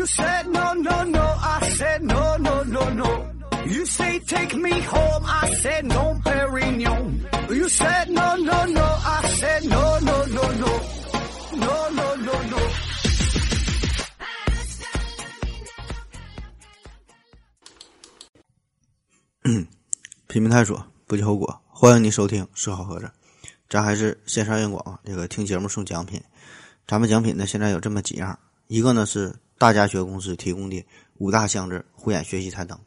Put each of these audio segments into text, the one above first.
You said no, no, no. I said no, no, no, no. You say take me home. I said no, Perignon. You said no, no, no. I said no, no, no, no. No, no, no, no. 拼命探索，不计后果。欢迎你收听《说好盒子》，咱还是线上硬广啊。这个听节目送奖品，咱们奖品呢现在有这么几样，一个呢是大家学公司提供的五大箱子护眼学习台灯，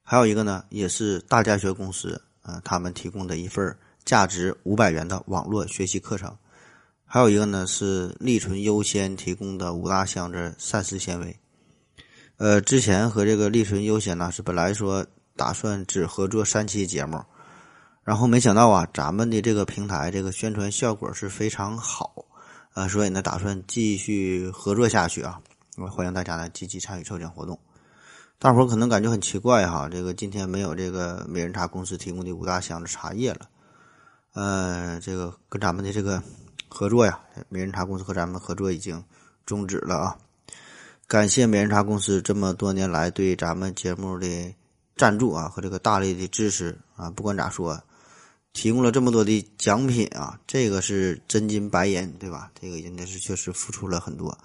还有一个呢也是大家学公司呃他们提供的一份价值五百元的网络学习课程，还有一个呢是利纯优先提供的五大箱子膳食纤维。呃，之前和这个利纯优先呢是本来说打算只合作三期节目，然后没想到啊，咱们的这个平台这个宣传效果是非常好，呃，所以呢打算继续合作下去啊。那么欢迎大家呢积极参与抽奖活动。大伙儿可能感觉很奇怪哈，这个今天没有这个美人茶公司提供的五大箱子茶叶了，呃，这个跟咱们的这个合作呀，美人茶公司和咱们合作已经终止了啊。感谢美人茶公司这么多年来对咱们节目的赞助啊和这个大力的支持啊，不管咋说，提供了这么多的奖品啊，这个是真金白银，对吧？这个应该是确实付出了很多，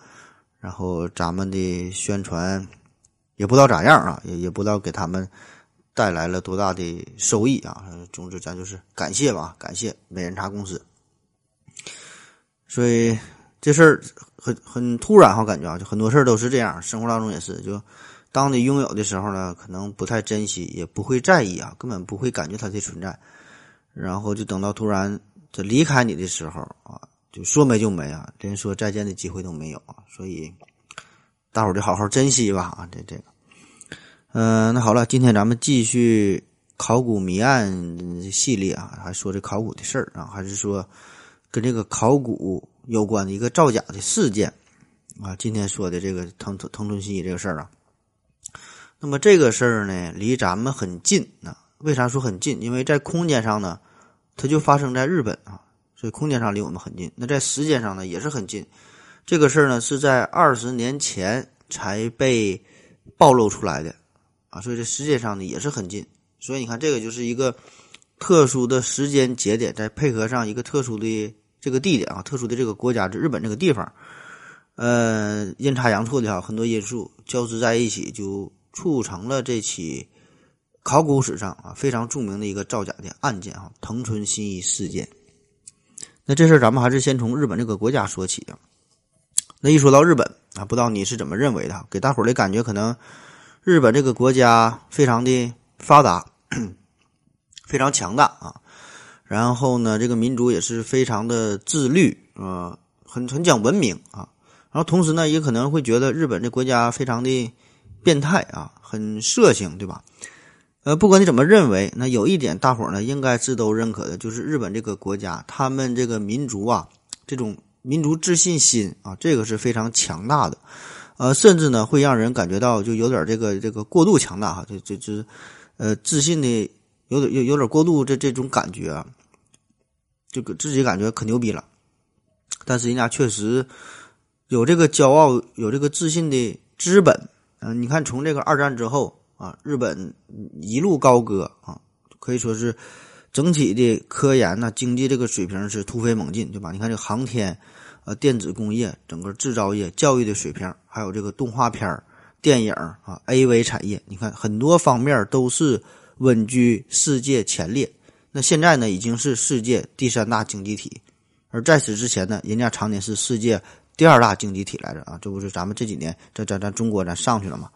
然后咱们的宣传也不知道咋样啊，也也不知道给他们带来了多大的收益啊。总之，咱就是感谢吧，感谢美人茶公司。所以这事儿很很突然哈，感觉啊，就很多事儿都是这样，生活当中也是，就当你拥有的时候呢，可能不太珍惜，也不会在意啊，根本不会感觉它的存在，然后就等到突然这离开你的时候啊，就说没就没啊，连说再见的机会都没有啊，所以大伙儿就好好珍惜吧啊，这这个，嗯、那好了，今天咱们继续考古谜案系列啊，还说这考古的事儿啊，还是说跟这个考古。有关的一个造假的事件啊，今天说的这个藤藤藤村新一这个事儿啊，那么这个事儿呢，离咱们很近啊。为啥说很近？因为在空间上呢，它就发生在日本啊，所以空间上离我们很近。那在时间上呢，也是很近。这个事儿呢，是在二十年前才被暴露出来的啊，所以这时间上呢也是很近。所以你看，这个就是一个特殊的时间节点，再配合上一个特殊的。这个地点啊，特殊的这个国家，就日本这个地方，呃，阴差阳错的哈，很多因素交织在一起，就促成了这起考古史上啊非常著名的一个造假的案件啊，藤村新一事件。那这事儿咱们还是先从日本这个国家说起啊。那一说到日本啊，不知道你是怎么认为的？给大伙儿的感觉可能日本这个国家非常的发达，非常强大啊。然后呢，这个民族也是非常的自律啊，很很讲文明啊。然后同时呢，也可能会觉得日本这国家非常的变态啊，很色情，对吧？呃，不管你怎么认为，那有一点大伙呢应该是都认可的，就是日本这个国家，他们这个民族啊，这种民族自信心啊，这个是非常强大的，呃，甚至呢会让人感觉到就有点这个这个过度强大哈，就就就呃自信的有点有有点过度这这种感觉啊。就自己感觉可牛逼了，但是人家确实有这个骄傲、有这个自信的资本。嗯，你看，从这个二战之后啊，日本一路高歌啊，可以说是整体的科研呐、经济这个水平是突飞猛进，对吧？你看这个航天、呃电子工业、整个制造业、教育的水平，还有这个动画片电影啊、AV 产业，你看很多方面都是稳居世界前列。那现在呢，已经是世界第三大经济体，而在此之前呢，人家常年是世界第二大经济体来着啊，这不是咱们这几年在咱咱中国咱上去了吗？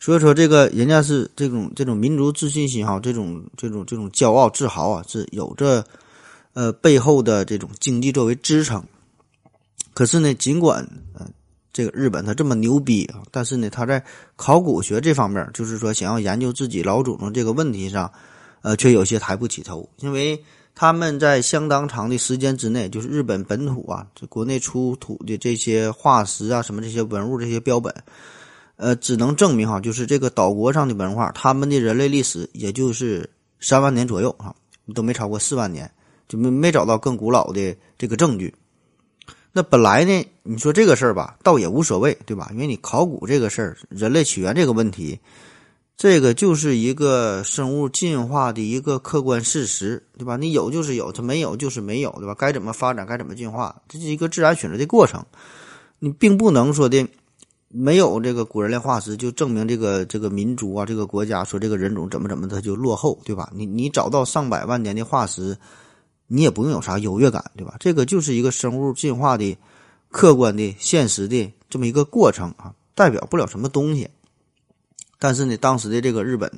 所以说，这个人家是这种这种民族自信心哈，这种这种这种骄傲自豪啊，是有着呃背后的这种经济作为支撑。可是呢，尽管呃这个日本它这么牛逼啊，但是呢，他在考古学这方面，就是说想要研究自己老祖宗这个问题上。呃，却有些抬不起头，因为他们在相当长的时间之内，就是日本本土啊，这国内出土的这些化石啊，什么这些文物、这些标本，呃，只能证明哈，就是这个岛国上的文化，他们的人类历史也就是三万年左右啊，都没超过四万年，就没没找到更古老的这个证据。那本来呢，你说这个事儿吧，倒也无所谓，对吧？因为你考古这个事儿，人类起源这个问题，这个就是一个生物进化的一个客观事实，对吧？你有就是有，它没有就是没有，对吧？该怎么发展，该怎么进化，这是一个自然选择的过程。你并不能说的没有这个古人类化石，就证明这个这个民族啊，这个国家说这个人种怎么怎么的就落后，对吧？你你找到上百万年的化石。你也不用有啥优越感，对吧？这个就是一个生物进化的客观的、现实的这么一个过程啊，代表不了什么东西。但是呢，当时的这个日本，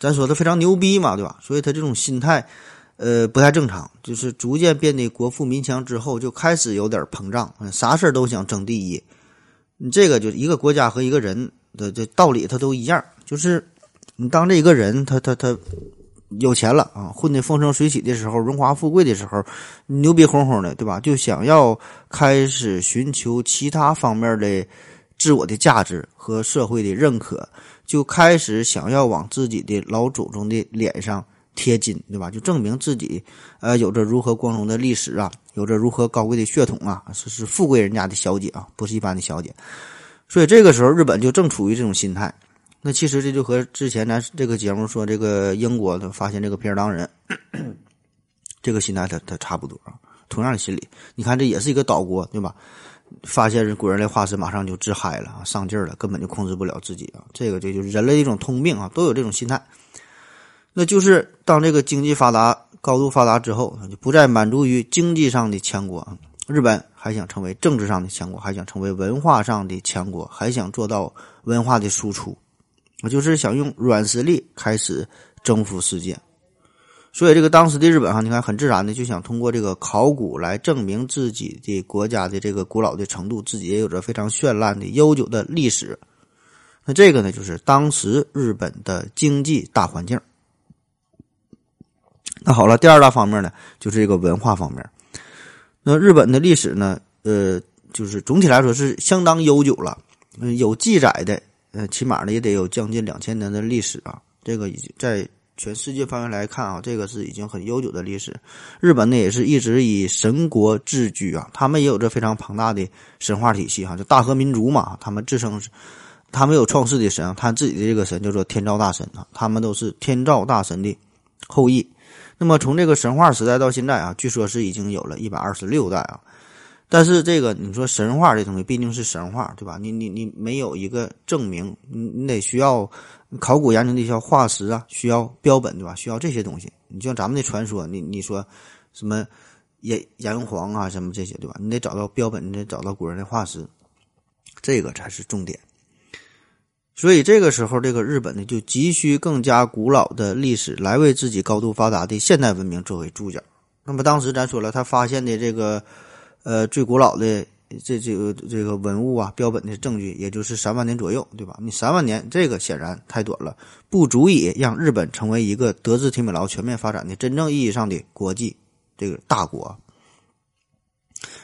咱说他非常牛逼嘛，对吧？所以他这种心态，呃，不太正常，就是逐渐变得国富民强之后，就开始有点膨胀，啥事儿都想争第一。你这个就一个国家和一个人的这道理，他都一样，就是你当这一个人，他他他。有钱了啊，混得风生水起的时候，荣华富贵的时候，牛逼哄哄的，对吧？就想要开始寻求其他方面的自我的价值和社会的认可，就开始想要往自己的老祖宗的脸上贴金，对吧？就证明自己，呃，有着如何光荣的历史啊，有着如何高贵的血统啊，是是富贵人家的小姐啊，不是一般的小姐。所以这个时候，日本就正处于这种心态。那其实这就和之前咱这个节目说这个英国的发现这个皮尔当人，这个心态它它差不多啊，同样的心理。你看这也是一个岛国对吧？发现古人类化石马上就自嗨了啊，上劲儿了，根本就控制不了自己啊。这个这就是人类的一种通病啊，都有这种心态。那就是当这个经济发达、高度发达之后，就不再满足于经济上的强国。日本还想成为政治上的强国，还想成为文化上的强国，还想做到文化的输出。我就是想用软实力开始征服世界，所以这个当时的日本哈，你看很自然的就想通过这个考古来证明自己的国家的这个古老的程度，自己也有着非常绚烂的悠久的历史。那这个呢，就是当时日本的经济大环境。那好了，第二大方面呢，就是这个文化方面。那日本的历史呢，呃，就是总体来说是相当悠久了，嗯，有记载的。呃，起码呢也得有将近两千年的历史啊，这个已经在全世界范围来看啊，这个是已经很悠久的历史。日本呢也是一直以神国自居啊，他们也有着非常庞大的神话体系哈，就大和民族嘛，他们自称是，他们有创世的神，他自己的这个神叫做天照大神啊，他们都是天照大神的后裔。那么从这个神话时代到现在啊，据说是已经有了一百二十六代啊。但是这个你说神话这东西毕竟是神话，对吧？你你你没有一个证明，你你得需要考古研究的一些化石啊，需要标本，对吧？需要这些东西。你像咱们的传说，你你说什么炎炎黄啊，什么这些，对吧？你得找到标本，你得找到古人的化石，这个才是重点。所以这个时候，这个日本呢，就急需更加古老的历史来为自己高度发达的现代文明作为注脚。那么当时咱说了，他发现的这个。呃，最古老的这这个这个文物啊，标本的证据，也就是三万年左右，对吧？你三万年，这个显然太短了，不足以让日本成为一个德智体美劳全面发展的真正意义上的国际这个大国。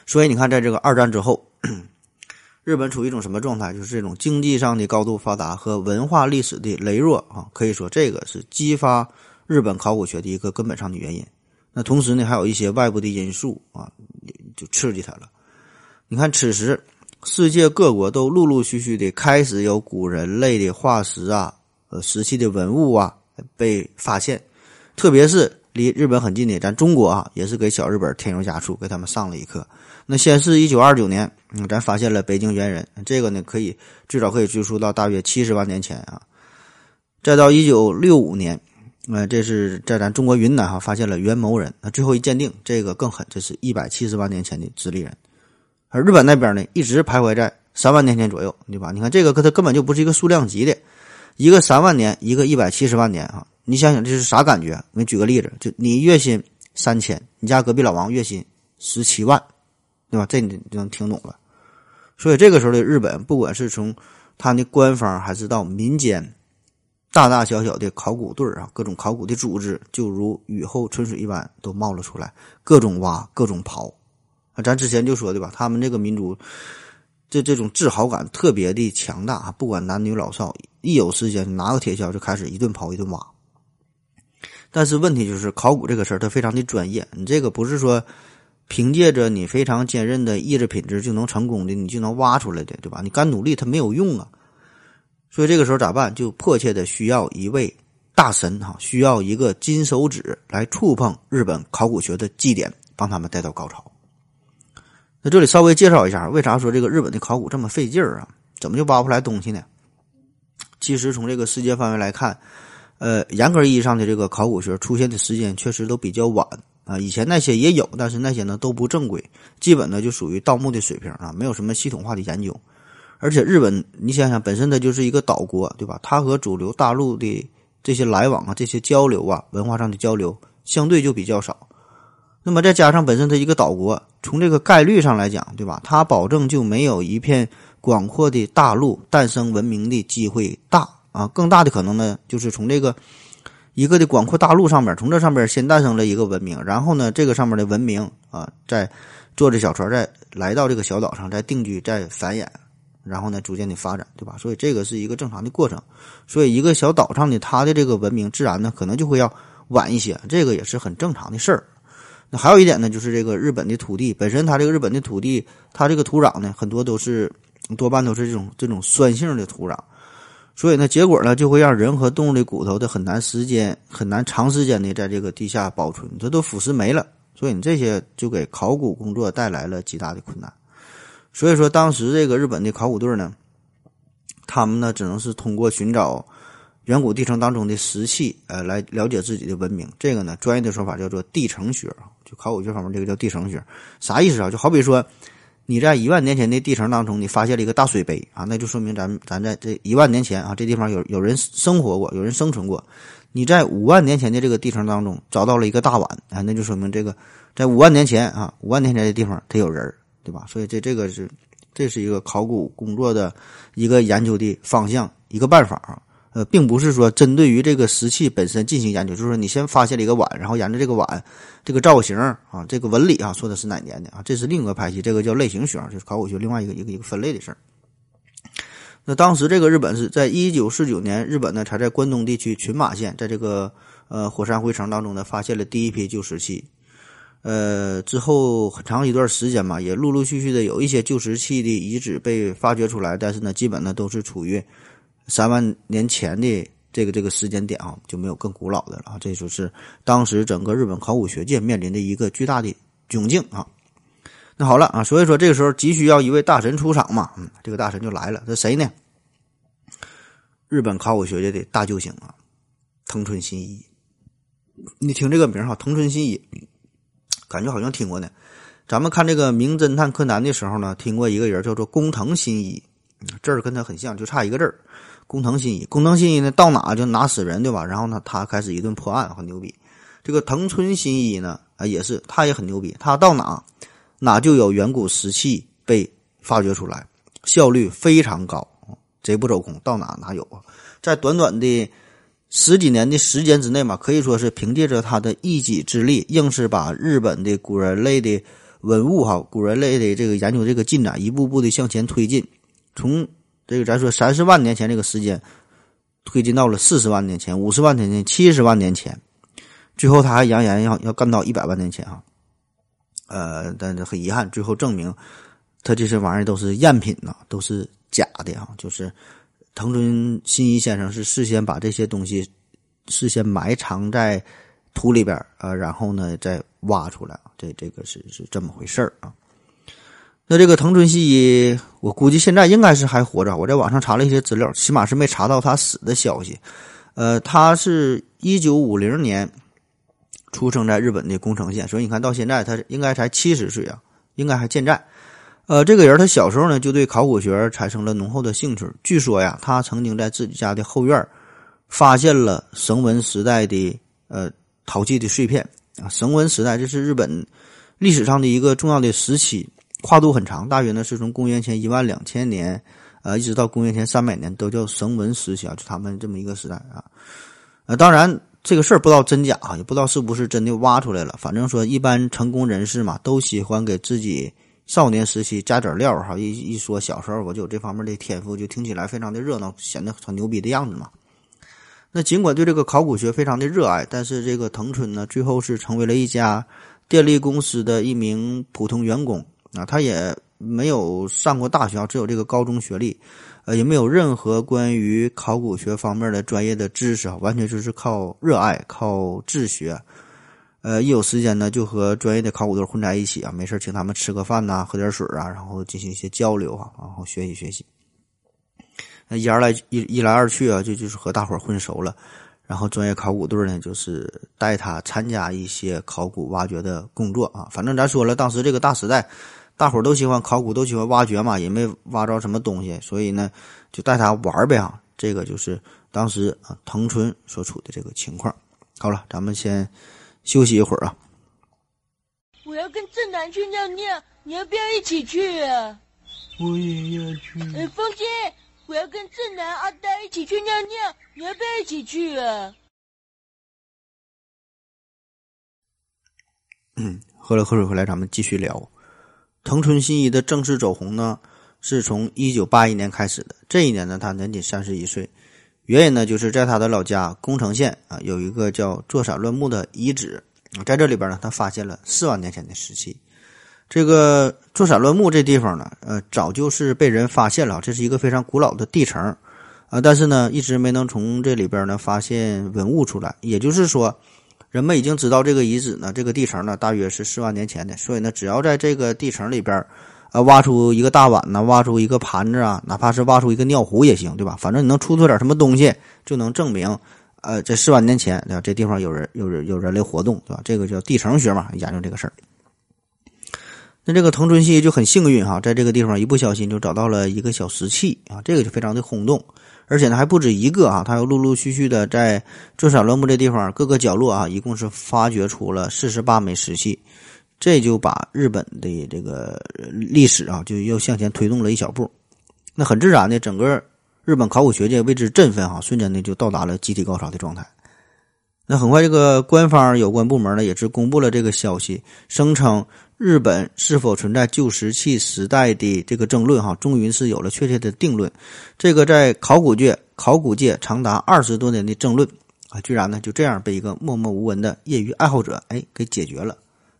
所以你看，在这个二战之后，日本处于一种什么状态？就是这种经济上的高度发达和文化历史的羸弱啊，可以说这个是激发日本考古学的一个根本上的原因。那同时呢，还有一些外部的因素啊。就刺激它了。你看，此时世界各国都陆陆续续的开始有古人类的化石啊、呃时期的文物啊被发现，特别是离日本很近的咱中国啊，也是给小日本添油加醋，给他们上了一课。那先是一九二九年，嗯，咱发现了北京猿人，这个呢可以最早可以追溯到大约七十万年前啊。再到一九六五年。嗯这是在咱中国云南哈发现了元谋人，那最后一鉴定这个更狠，这是一百七十万年前的直立人，而日本那边呢一直徘徊在三万年前左右，对吧？你看这个跟它根本就不是一个数量级的，一个三万年，一个一百七十万年啊！你想想这是啥感觉？我给你举个例子，就你月薪三千，你家隔壁老王月薪十七万，对吧？这你就能听懂了。所以这个时候的日本，不管是从他的官方还是到民间。大大小小的考古队啊，各种考古的组织就如雨后春笋一般都冒了出来，各种挖，各种刨。啊，咱之前就说对吧？他们这个民族，这这种自豪感特别的强大啊，不管男女老少，一有时间拿个铁锹就开始一顿刨一顿挖。但是问题就是考古这个事儿它非常的专业，你这个不是说凭借着你非常坚韧的意志品质就能成功的，你就能挖出来的，对吧？你干努力它没有用啊。所以这个时候咋办？就迫切的需要一位大神哈，需要一个金手指来触碰日本考古学的基点，帮他们带到高潮。那这里稍微介绍一下，为啥说这个日本的考古这么费劲儿啊？怎么就挖不出来东西呢？其实从这个世界范围来看，呃，严格意义上的这个考古学出现的时间确实都比较晚啊。以前那些也有，但是那些呢都不正规，基本呢就属于盗墓的水平啊，没有什么系统化的研究。而且日本，你想想，本身它就是一个岛国，对吧？它和主流大陆的这些来往啊，这些交流啊，文化上的交流相对就比较少。那么再加上本身它一个岛国，从这个概率上来讲，对吧？它保证就没有一片广阔的大陆诞生文明的机会大啊。更大的可能呢，就是从这个一个的广阔大陆上面，从这上面先诞生了一个文明，然后呢，这个上面的文明啊，再坐着小船再来到这个小岛上，再定居，再繁衍。然后呢，逐渐的发展，对吧？所以这个是一个正常的过程。所以一个小岛上的它的这个文明，自然呢可能就会要晚一些，这个也是很正常的事儿。那还有一点呢，就是这个日本的土地本身，它这个日本的土地，它这个土壤呢，很多都是多半都是这种这种酸性的土壤，所以呢，结果呢就会让人和动物的骨头的很难时间很难长时间的在这个地下保存，这都腐蚀没了。所以你这些就给考古工作带来了极大的困难。所以说，当时这个日本的考古队呢，他们呢只能是通过寻找远古地层当中的石器，呃，来了解自己的文明。这个呢，专业的说法叫做地层学，就考古学方面这个叫地层学。啥意思啊？就好比说，你在一万年前的地层当中，你发现了一个大水杯啊，那就说明咱咱在这一万年前啊，这地方有有人生活过，有人生存过。你在五万年前的这个地层当中找到了一个大碗啊，那就说明这个在五万年前啊，五万年前的地方它有人。对吧？所以这这个是，这是一个考古工作的一个研究的方向，一个办法啊。呃，并不是说针对于这个石器本身进行研究，就是说你先发现了一个碗，然后沿着这个碗这个造型啊，这个纹理啊，说的是哪年的啊？这是另一个派系，这个叫类型学，就是考古学另外一个一个一个分类的事儿。那当时这个日本是在一九四九年，日本呢才在关东地区群马县，在这个呃火山灰层当中呢，发现了第一批旧石器。呃，之后很长一段时间嘛，也陆陆续续的有一些旧石器的遗址被发掘出来，但是呢，基本呢都是处于三万年前的这个这个时间点啊，就没有更古老的了啊。这就是当时整个日本考古学界面临的一个巨大的窘境啊。那好了啊，所以说这个时候急需要一位大神出场嘛，嗯，这个大神就来了，这谁呢？日本考古学界的大救星啊，藤村新一。你听这个名哈，藤村新一。感觉好像听过呢。咱们看这个《名侦探柯南》的时候呢，听过一个人叫做工藤新一，字儿跟他很像，就差一个字儿。工藤新一，工藤新一呢，到哪就拿死人，对吧？然后呢，他开始一顿破案，很牛逼。这个藤村新一呢，啊，也是，他也很牛逼。他到哪，哪就有远古石器被发掘出来，效率非常高，贼不走空，到哪哪有啊？在短短的。十几年的时间之内嘛，可以说是凭借着他的一己之力，硬是把日本的古人类的文物哈，古人类的这个研究这个进展一步步的向前推进，从这个咱说三十万年前这个时间，推进到了四十万年前、五十万年前、七十万年前，最后他还扬言要要干到一百万年前哈，呃，但是很遗憾，最后证明他这些玩意儿都是赝品呐，都是假的啊，就是。藤村新一先生是事先把这些东西事先埋藏在土里边啊，然后呢再挖出来这这个是是这么回事儿啊。那这个藤村新一，我估计现在应该是还活着。我在网上查了一些资料，起码是没查到他死的消息。呃，他是一九五零年出生在日本的宫城县，所以你看到现在他应该才七十岁啊，应该还健在。呃，这个人他小时候呢就对考古学产生了浓厚的兴趣。据说呀，他曾经在自己家的后院发现了绳文时代的呃陶器的碎片啊。绳文时代这是日本历史上的一个重要的时期，跨度很长，大约呢是从公元前一万两千年呃一直到公元前三百年都叫绳文时期啊，就他们这么一个时代啊。呃，当然这个事儿不知道真假啊，也不知道是不是真的挖出来了。反正说一般成功人士嘛，都喜欢给自己。少年时期加点料哈，一一说小时候我就有这方面的天赋，就听起来非常的热闹，显得很牛逼的样子嘛。那尽管对这个考古学非常的热爱，但是这个藤村呢，最后是成为了一家电力公司的一名普通员工啊，他也没有上过大学，只有这个高中学历，呃，也没有任何关于考古学方面的专业的知识啊，完全就是靠热爱、靠自学。呃，一有时间呢，就和专业的考古队混在一起啊，没事请他们吃个饭呐，喝点水啊，然后进行一些交流啊，然后学习学习。那一而来一一来二去啊，就就是和大伙混熟了。然后专业考古队呢，就是带他参加一些考古挖掘的工作啊。反正咱说了，当时这个大时代，大伙都喜欢考古，都喜欢挖掘嘛，也没挖着什么东西，所以呢，就带他玩呗啊。这个就是当时啊藤村所处的这个情况。好了，咱们先。休息一会儿啊！我要跟正南去尿尿，你要不要一起去啊？我也要去。哎，风姐，我要跟正南、阿呆一起去尿尿，你要不要一起去啊？嗯，喝了口水回来，咱们继续聊。藤村信一的正式走红呢，是从一九八一年开始的。这一年呢，他年仅三十一岁。原因呢，就是在他的老家宫城县啊，有一个叫座山乱木的遗址，在这里边呢，他发现了四万年前的石器。这个座山乱木这地方呢，呃，早就是被人发现了，这是一个非常古老的地层啊，但是呢，一直没能从这里边呢发现文物出来。也就是说，人们已经知道这个遗址呢，这个地层呢，大约是四万年前的，所以呢，只要在这个地层里边。啊，挖出一个大碗呢，挖出一个盘子啊，哪怕是挖出一个尿壶也行，对吧？反正你能出土点什么东西，就能证明，呃，这四万年前，对吧？这地方有人有人有人类活动，对吧？这个叫地层学嘛，研究这个事儿。那这个藤村系就很幸运哈，在这个地方一不小心就找到了一个小石器啊，这个就非常的轰动，而且呢还不止一个啊，他又陆陆续续的在座山乱木这地方各个角落啊，一共是发掘出了四十八枚石器。这就把日本的这个历史啊，就又向前推动了一小步。那很自然的，整个日本考古学界为之振奋哈，瞬间呢就到达了集体高潮的状态。那很快，这个官方有关部门呢也是公布了这个消息，声称日本是否存在旧石器时代的这个争论哈，终于是有了确切的定论。这个在考古界考古界长达二十多年的争论啊，居然呢就这样被一个默默无闻的业余爱好者哎给解决了。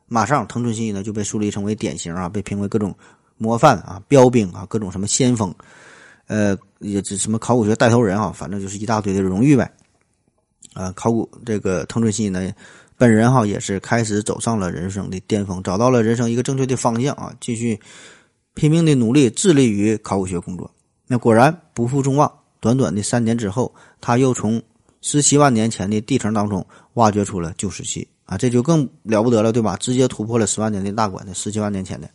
马上，藤村信一呢就被树立成为典型啊，被评为各种模范啊、标兵啊、各种什么先锋，呃，也什么考古学带头人啊，反正就是一大堆的荣誉呗。啊，考古这个藤村信一呢，本人哈也是开始走上了人生的巅峰，找到了人生一个正确的方向啊，继续拼命的努力，致力于考古学工作。那果然不负众望，短短的三年之后，他又从十七万年前的地层当中挖掘出了旧石器。啊，这就更了不得了，对吧？直接突破了十万年的大关，的十七万年前的。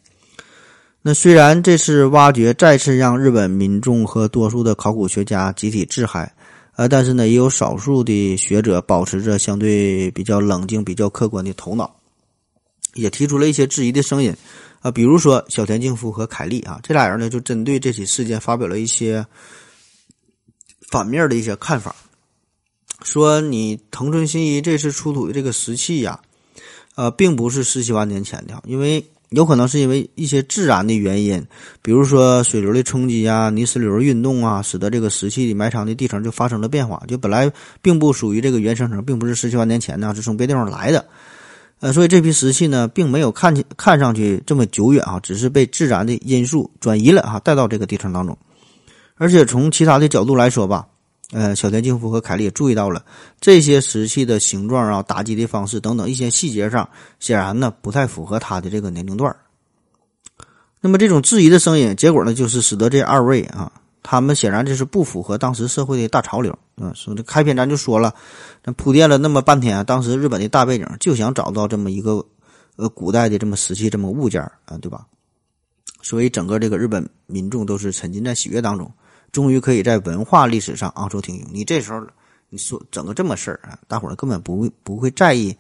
那虽然这次挖掘再次让日本民众和多数的考古学家集体自嗨，呃，但是呢，也有少数的学者保持着相对比较冷静、比较客观的头脑，也提出了一些质疑的声音。啊，比如说小田静夫和凯利啊，这俩人呢，就针对这起事件发表了一些反面的一些看法。说你藤村新一这次出土的这个石器呀，呃，并不是十七万年前的，因为有可能是因为一些自然的原因，比如说水流的冲击啊、泥石流运动啊，使得这个石器埋藏的地层就发生了变化，就本来并不属于这个原生层，并不是十七万年前的，是从别地方来的，呃，所以这批石器呢，并没有看起看上去这么久远啊，只是被自然的因素转移了啊，带到这个地层当中，而且从其他的角度来说吧。呃，小田静夫和凯利也注意到了这些石器的形状啊、打击的方式等等一些细节上，显然呢不太符合他的这个年龄段那么这种质疑的声音，结果呢就是使得这二位啊，他们显然这是不符合当时社会的大潮流啊。说这开篇咱就说了，那铺垫了那么半天，当时日本的大背景就想找到这么一个呃古代的这么石器这么物件啊，对吧？所以整个这个日本民众都是沉浸在喜悦当中。终于可以在文化历史上昂首挺胸。你这时候你说整个这么事儿啊，大伙儿根本不会不会在意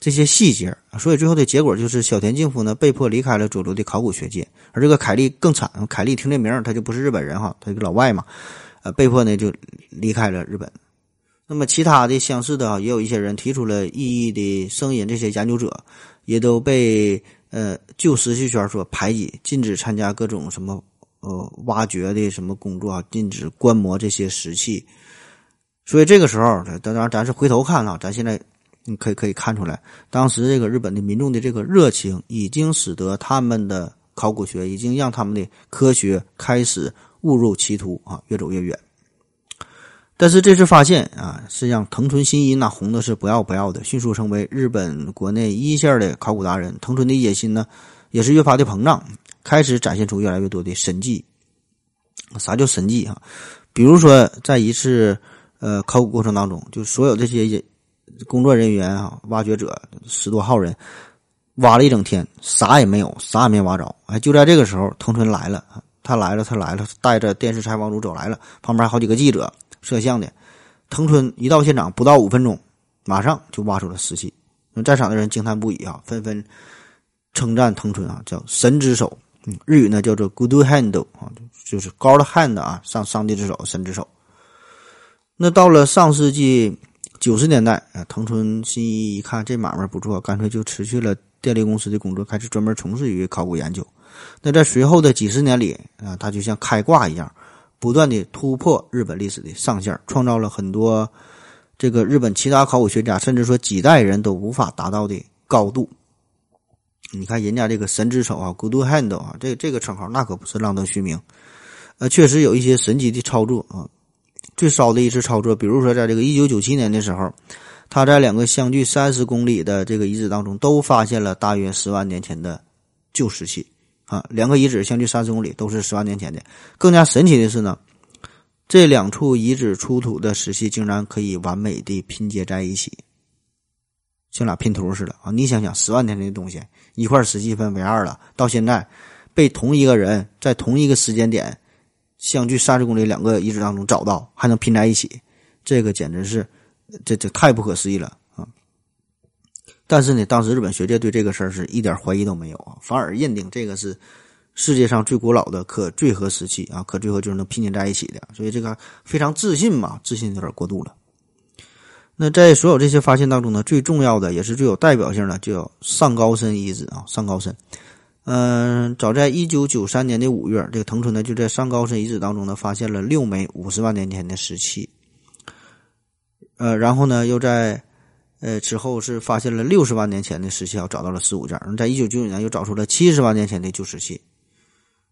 这些细节所以最后的结果就是小田敬夫呢被迫离开了佐州的考古学界，而这个凯利更惨。凯利听这名他就不是日本人哈，他一个老外嘛，呃，被迫呢就离开了日本。那么其他的相似的啊，也有一些人提出了异议的声音，这些研究者也都被呃旧石器圈所排挤，禁止参加各种什么。呃，挖掘的什么工作啊？禁止观摩这些石器，所以这个时候，当然咱是回头看啊，咱现在你可以可以看出来，当时这个日本的民众的这个热情，已经使得他们的考古学已经让他们的科学开始误入歧途啊，越走越远。但是这次发现啊，是让藤村新一那红的是不要不要的，迅速成为日本国内一线的考古达人。藤村的野心呢，也是越发的膨胀，开始展现出越来越多的神迹。啥叫神迹啊？比如说，在一次呃考古过程当中，就所有这些工作人员啊，挖掘者十多号人挖了一整天，啥也没有，啥也没挖着。哎，就在这个时候，藤村来了，他来了，他来了，带着电视采访组走来了，旁边好几个记者。摄像的，藤村一到现场不到五分钟，马上就挖出了石器。在场的人惊叹不已啊，纷纷称赞藤村啊，叫神之手。日语呢叫做 good hand 啊，就是 God hand 啊，上上帝之手，神之手。那到了上世纪九十年代啊，藤村新一一看这买卖不错，干脆就辞去了电力公司的工作，开始专门从事于考古研究。那在随后的几十年里啊，他就像开挂一样。不断的突破日本历史的上限，创造了很多这个日本其他考古学家甚至说几代人都无法达到的高度。你看人家这个神之手啊，Good Hand 啊，这这个称号那可不是浪得虚名。呃，确实有一些神奇的操作啊。最骚的一次操作，比如说在这个一九九七年的时候，他在两个相距三十公里的这个遗址当中，都发现了大约十万年前的旧石器。啊，两个遗址相距三十公里，都是十万年前的。更加神奇的是呢，这两处遗址出土的石器竟然可以完美的拼接在一起，像俩拼图似的啊！你想想，十万年的东西，一块石器分为二了，到现在被同一个人在同一个时间点，相距三十公里两个遗址当中找到，还能拼在一起，这个简直是，这这太不可思议了啊。但是呢，当时日本学界对这个事儿是一点怀疑都没有啊，反而认定这个是世界上最古老的可坠合石器啊，可坠合就是能拼接在一起的，所以这个非常自信嘛，自信有点过度了。那在所有这些发现当中呢，最重要的也是最有代表性的，就有上高深遗址啊，上高深。嗯，早在一九九三年的五月，这个藤村呢就在上高深遗址当中呢发现了六枚五十万年前的石器，呃，然后呢又在。呃，之后是发现了六十万年前的石器，找到了十五件。在一九九九年又找出了七十万年前的旧石器。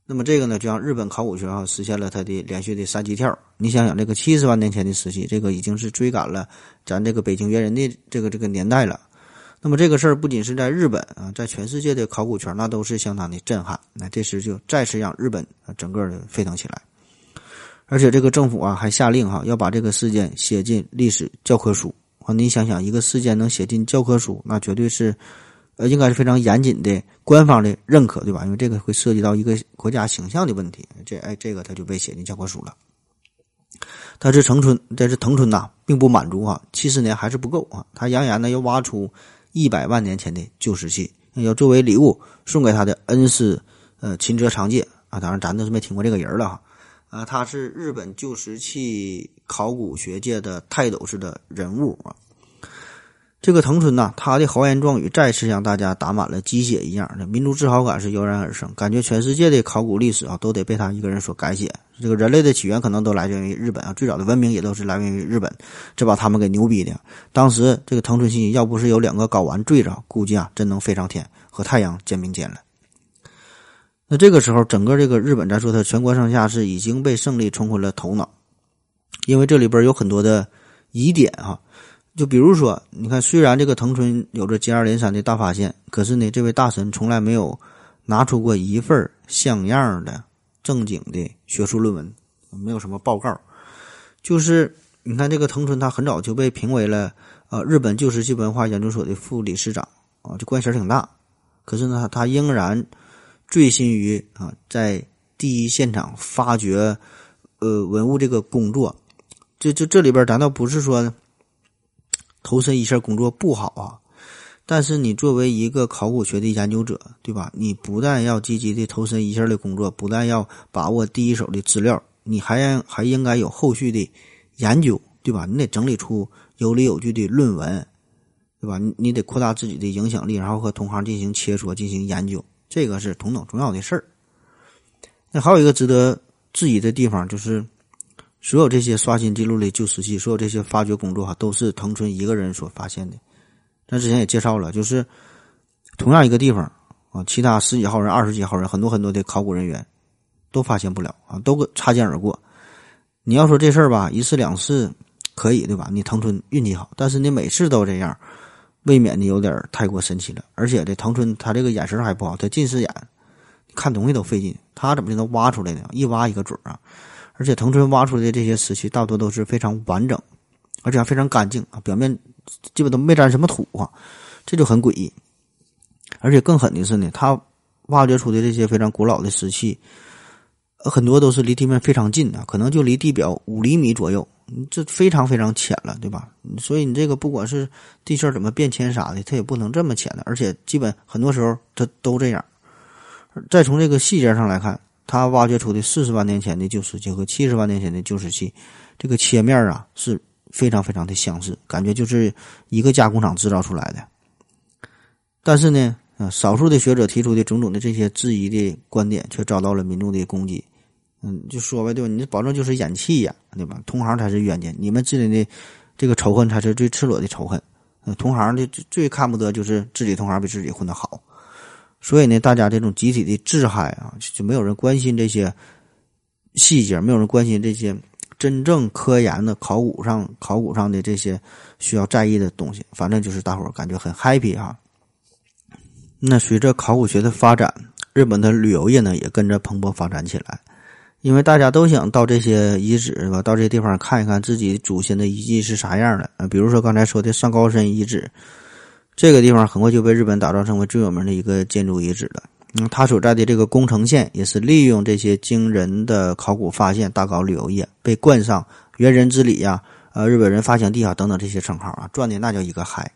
那么这个呢，就让日本考古学啊实现了它的连续的三级跳。你想想，这个七十万年前的时期，这个已经是追赶了咱这个北京猿人的这个这个年代了。那么这个事儿不仅是在日本啊，在全世界的考古圈那都是相当的震撼。那这时就再次让日本啊整个的沸腾起来。而且这个政府啊还下令哈要把这个事件写进历史教科书。啊，你想想，一个事件能写进教科书，那绝对是，呃，应该是非常严谨的官方的认可，对吧？因为这个会涉及到一个国家形象的问题，这哎，这个他就被写进教科书了。但是藤村，但是藤村呐，并不满足啊，七十年还是不够啊，他扬言呢要挖出一百万年前的旧石器，要作为礼物送给他的恩师，呃，秦泽长介啊，当然咱都是没听过这个人了哈。啊，他是日本旧石器考古学界的泰斗式的人物啊。这个藤村呐，他的豪言壮语再次让大家打满了鸡血一样的民族自豪感是油然而生，感觉全世界的考古历史啊都得被他一个人所改写。这个人类的起源可能都来源于日本啊，最早的文明也都是来源于日本，这把他们给牛逼的。当时这个藤村信要不是有两个睾丸坠着，估计啊真能飞上天，和太阳肩并肩了。那这个时候，整个这个日本，咱说它全国上下是已经被胜利冲昏了头脑，因为这里边有很多的疑点啊。就比如说，你看，虽然这个藤村有着接二连三的大发现，可是呢，这位大神从来没有拿出过一份像样的正经的学术论文，没有什么报告。就是你看，这个藤村他很早就被评为了呃日本旧石器文化研究所的副理事长啊，这关系挺大。可是呢，他仍然。醉心于啊，在第一现场发掘呃文物这个工作，这这这里边咱倒不是说投身一下工作不好啊，但是你作为一个考古学的研究者，对吧？你不但要积极的投身一下的工作，不但要把握第一手的资料，你还还应该有后续的研究，对吧？你得整理出有理有据的论文，对吧？你你得扩大自己的影响力，然后和同行进行切磋，进行研究。这个是同等重要的事儿。那还有一个值得质疑的地方，就是所有这些刷新记录的旧石器，所有这些发掘工作哈，都是藤村一个人所发现的。咱之前也介绍了，就是同样一个地方啊，其他十几号人、二十几号人，很多很多的考古人员都发现不了啊，都擦肩而过。你要说这事儿吧，一次两次可以对吧？你藤村运气好，但是你每次都这样，未免的有点太过神奇了。而且这藤村他这个眼神还不好，他近视眼，看东西都费劲。他怎么就能挖出来呢？一挖一个准啊！而且藤村挖出来的这些石器大多都是非常完整，而且还非常干净啊，表面基本都没沾什么土啊，这就很诡异。而且更狠的是呢，他挖掘出的这些非常古老的石器。很多都是离地面非常近的，可能就离地表五厘米左右，这非常非常浅了，对吧？所以你这个不管是地壳怎么变迁啥的，它也不能这么浅的，而且基本很多时候它都这样。再从这个细节上来看，他挖掘出的四十万年前的旧石器和七十万年前的旧石器，这个切面啊是非常非常的相似，感觉就是一个加工厂制造出来的。但是呢，啊，少数的学者提出的种种的这些质疑的观点，却遭到了民众的攻击。嗯，就说呗，对吧？你这保证就是演戏呀，对吧？同行才是冤家，你们之间的这个仇恨才是最赤裸的仇恨。嗯同行的最最看不得就是自己同行比自己混得好，所以呢，大家这种集体的自嗨啊，就没有人关心这些细节，没有人关心这些真正科研的考古上考古上的这些需要在意的东西。反正就是大伙儿感觉很 happy 哈。那随着考古学的发展，日本的旅游业呢也跟着蓬勃发展起来。因为大家都想到这些遗址是吧？到这地方看一看自己祖先的遗迹是啥样的啊？比如说刚才说的上高山遗址，这个地方很快就被日本打造成为最有名的一个建筑遗址了。嗯，它所在的这个宫城县也是利用这些惊人的考古发现，大搞旅游业，被冠上“猿人之里”呀、呃日本人发祥地啊等等这些称号啊，赚的那叫一个嗨。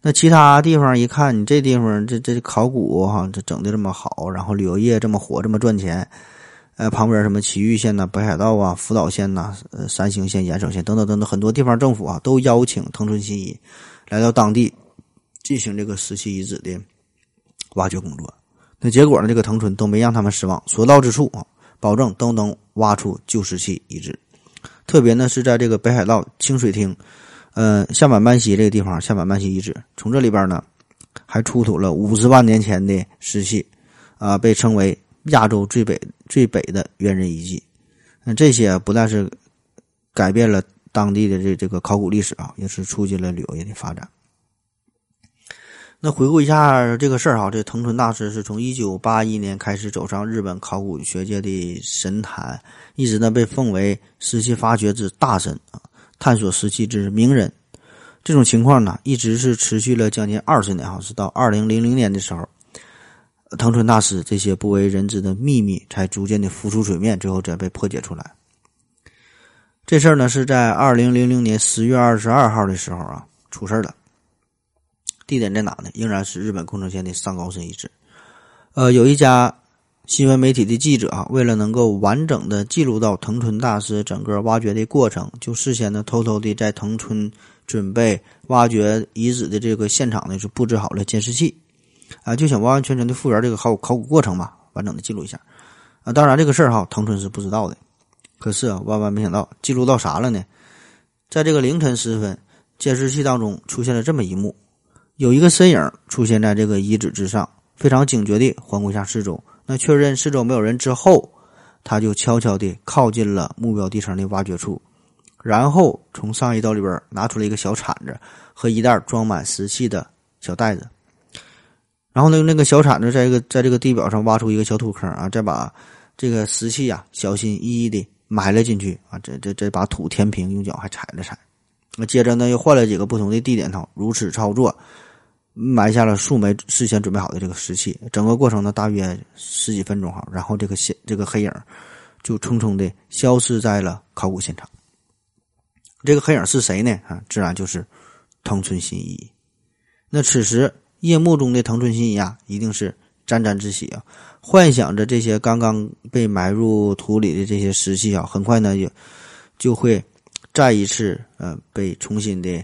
那其他地方一看，你这地方这这考古哈，这整的这么好，然后旅游业这么火，这么赚钱。呃，旁边什么岐玉县呐、北海道啊、福岛县呐、呃山形县、岩手县等等等等，很多地方政府啊都邀请藤村新一来到当地进行这个石器遗址的挖掘工作。那结果呢，这个藤村都没让他们失望，所到之处啊，保证都能挖出旧石器遗址。特别呢是在这个北海道清水町，呃下满曼西这个地方，下满曼西遗址，从这里边呢还出土了五十万年前的石器，啊，被称为。亚洲最北最北的猿人遗迹，那这些不但是改变了当地的这这个考古历史啊，也是促进了旅游业的发展。那回顾一下这个事儿哈，这藤村大师是从一九八一年开始走上日本考古学界的神坛，一直呢被奉为石器发掘之大神啊，探索石器之名人。这种情况呢，一直是持续了将近二十年哈，是到二零零零年的时候。藤村大师这些不为人知的秘密才逐渐的浮出水面，最后才被破解出来。这事儿呢是在二零零零年十月二十二号的时候啊出事儿了。地点在哪呢？仍然是日本宫城县的上高山遗址。呃，有一家新闻媒体的记者啊，为了能够完整的记录到藤村大师整个挖掘的过程，就事先呢偷偷的在藤村准备挖掘遗址的这个现场呢，是布置好了监视器。啊，就想完完全全的复原这个考考古过程嘛，完整的记录一下。啊，当然这个事儿哈，藤村是不知道的。可是啊，万万没想到，记录到啥了呢？在这个凌晨时分，监视器当中出现了这么一幕：有一个身影出现在这个遗址之上，非常警觉地环顾一下四周。那确认四周没有人之后，他就悄悄地靠近了目标地层的挖掘处，然后从上衣兜里边拿出了一个小铲子和一袋装满石器的小袋子。然后呢，用那个小铲子在这个在这个地表上挖出一个小土坑啊，再把这个石器啊小心翼翼地埋了进去啊，这这这把土填平，用脚还踩了踩。那接着呢，又换了几个不同的地点头，如此操作，埋下了数枚事先准备好的这个石器。整个过程呢，大约十几分钟哈，然后这个现这个黑影就匆匆的消失在了考古现场。这个黑影是谁呢？啊，自然就是藤村新一。那此时。夜幕中的藤村新一啊，一定是沾沾自喜啊，幻想着这些刚刚被埋入土里的这些石器啊，很快呢也就会再一次呃被重新的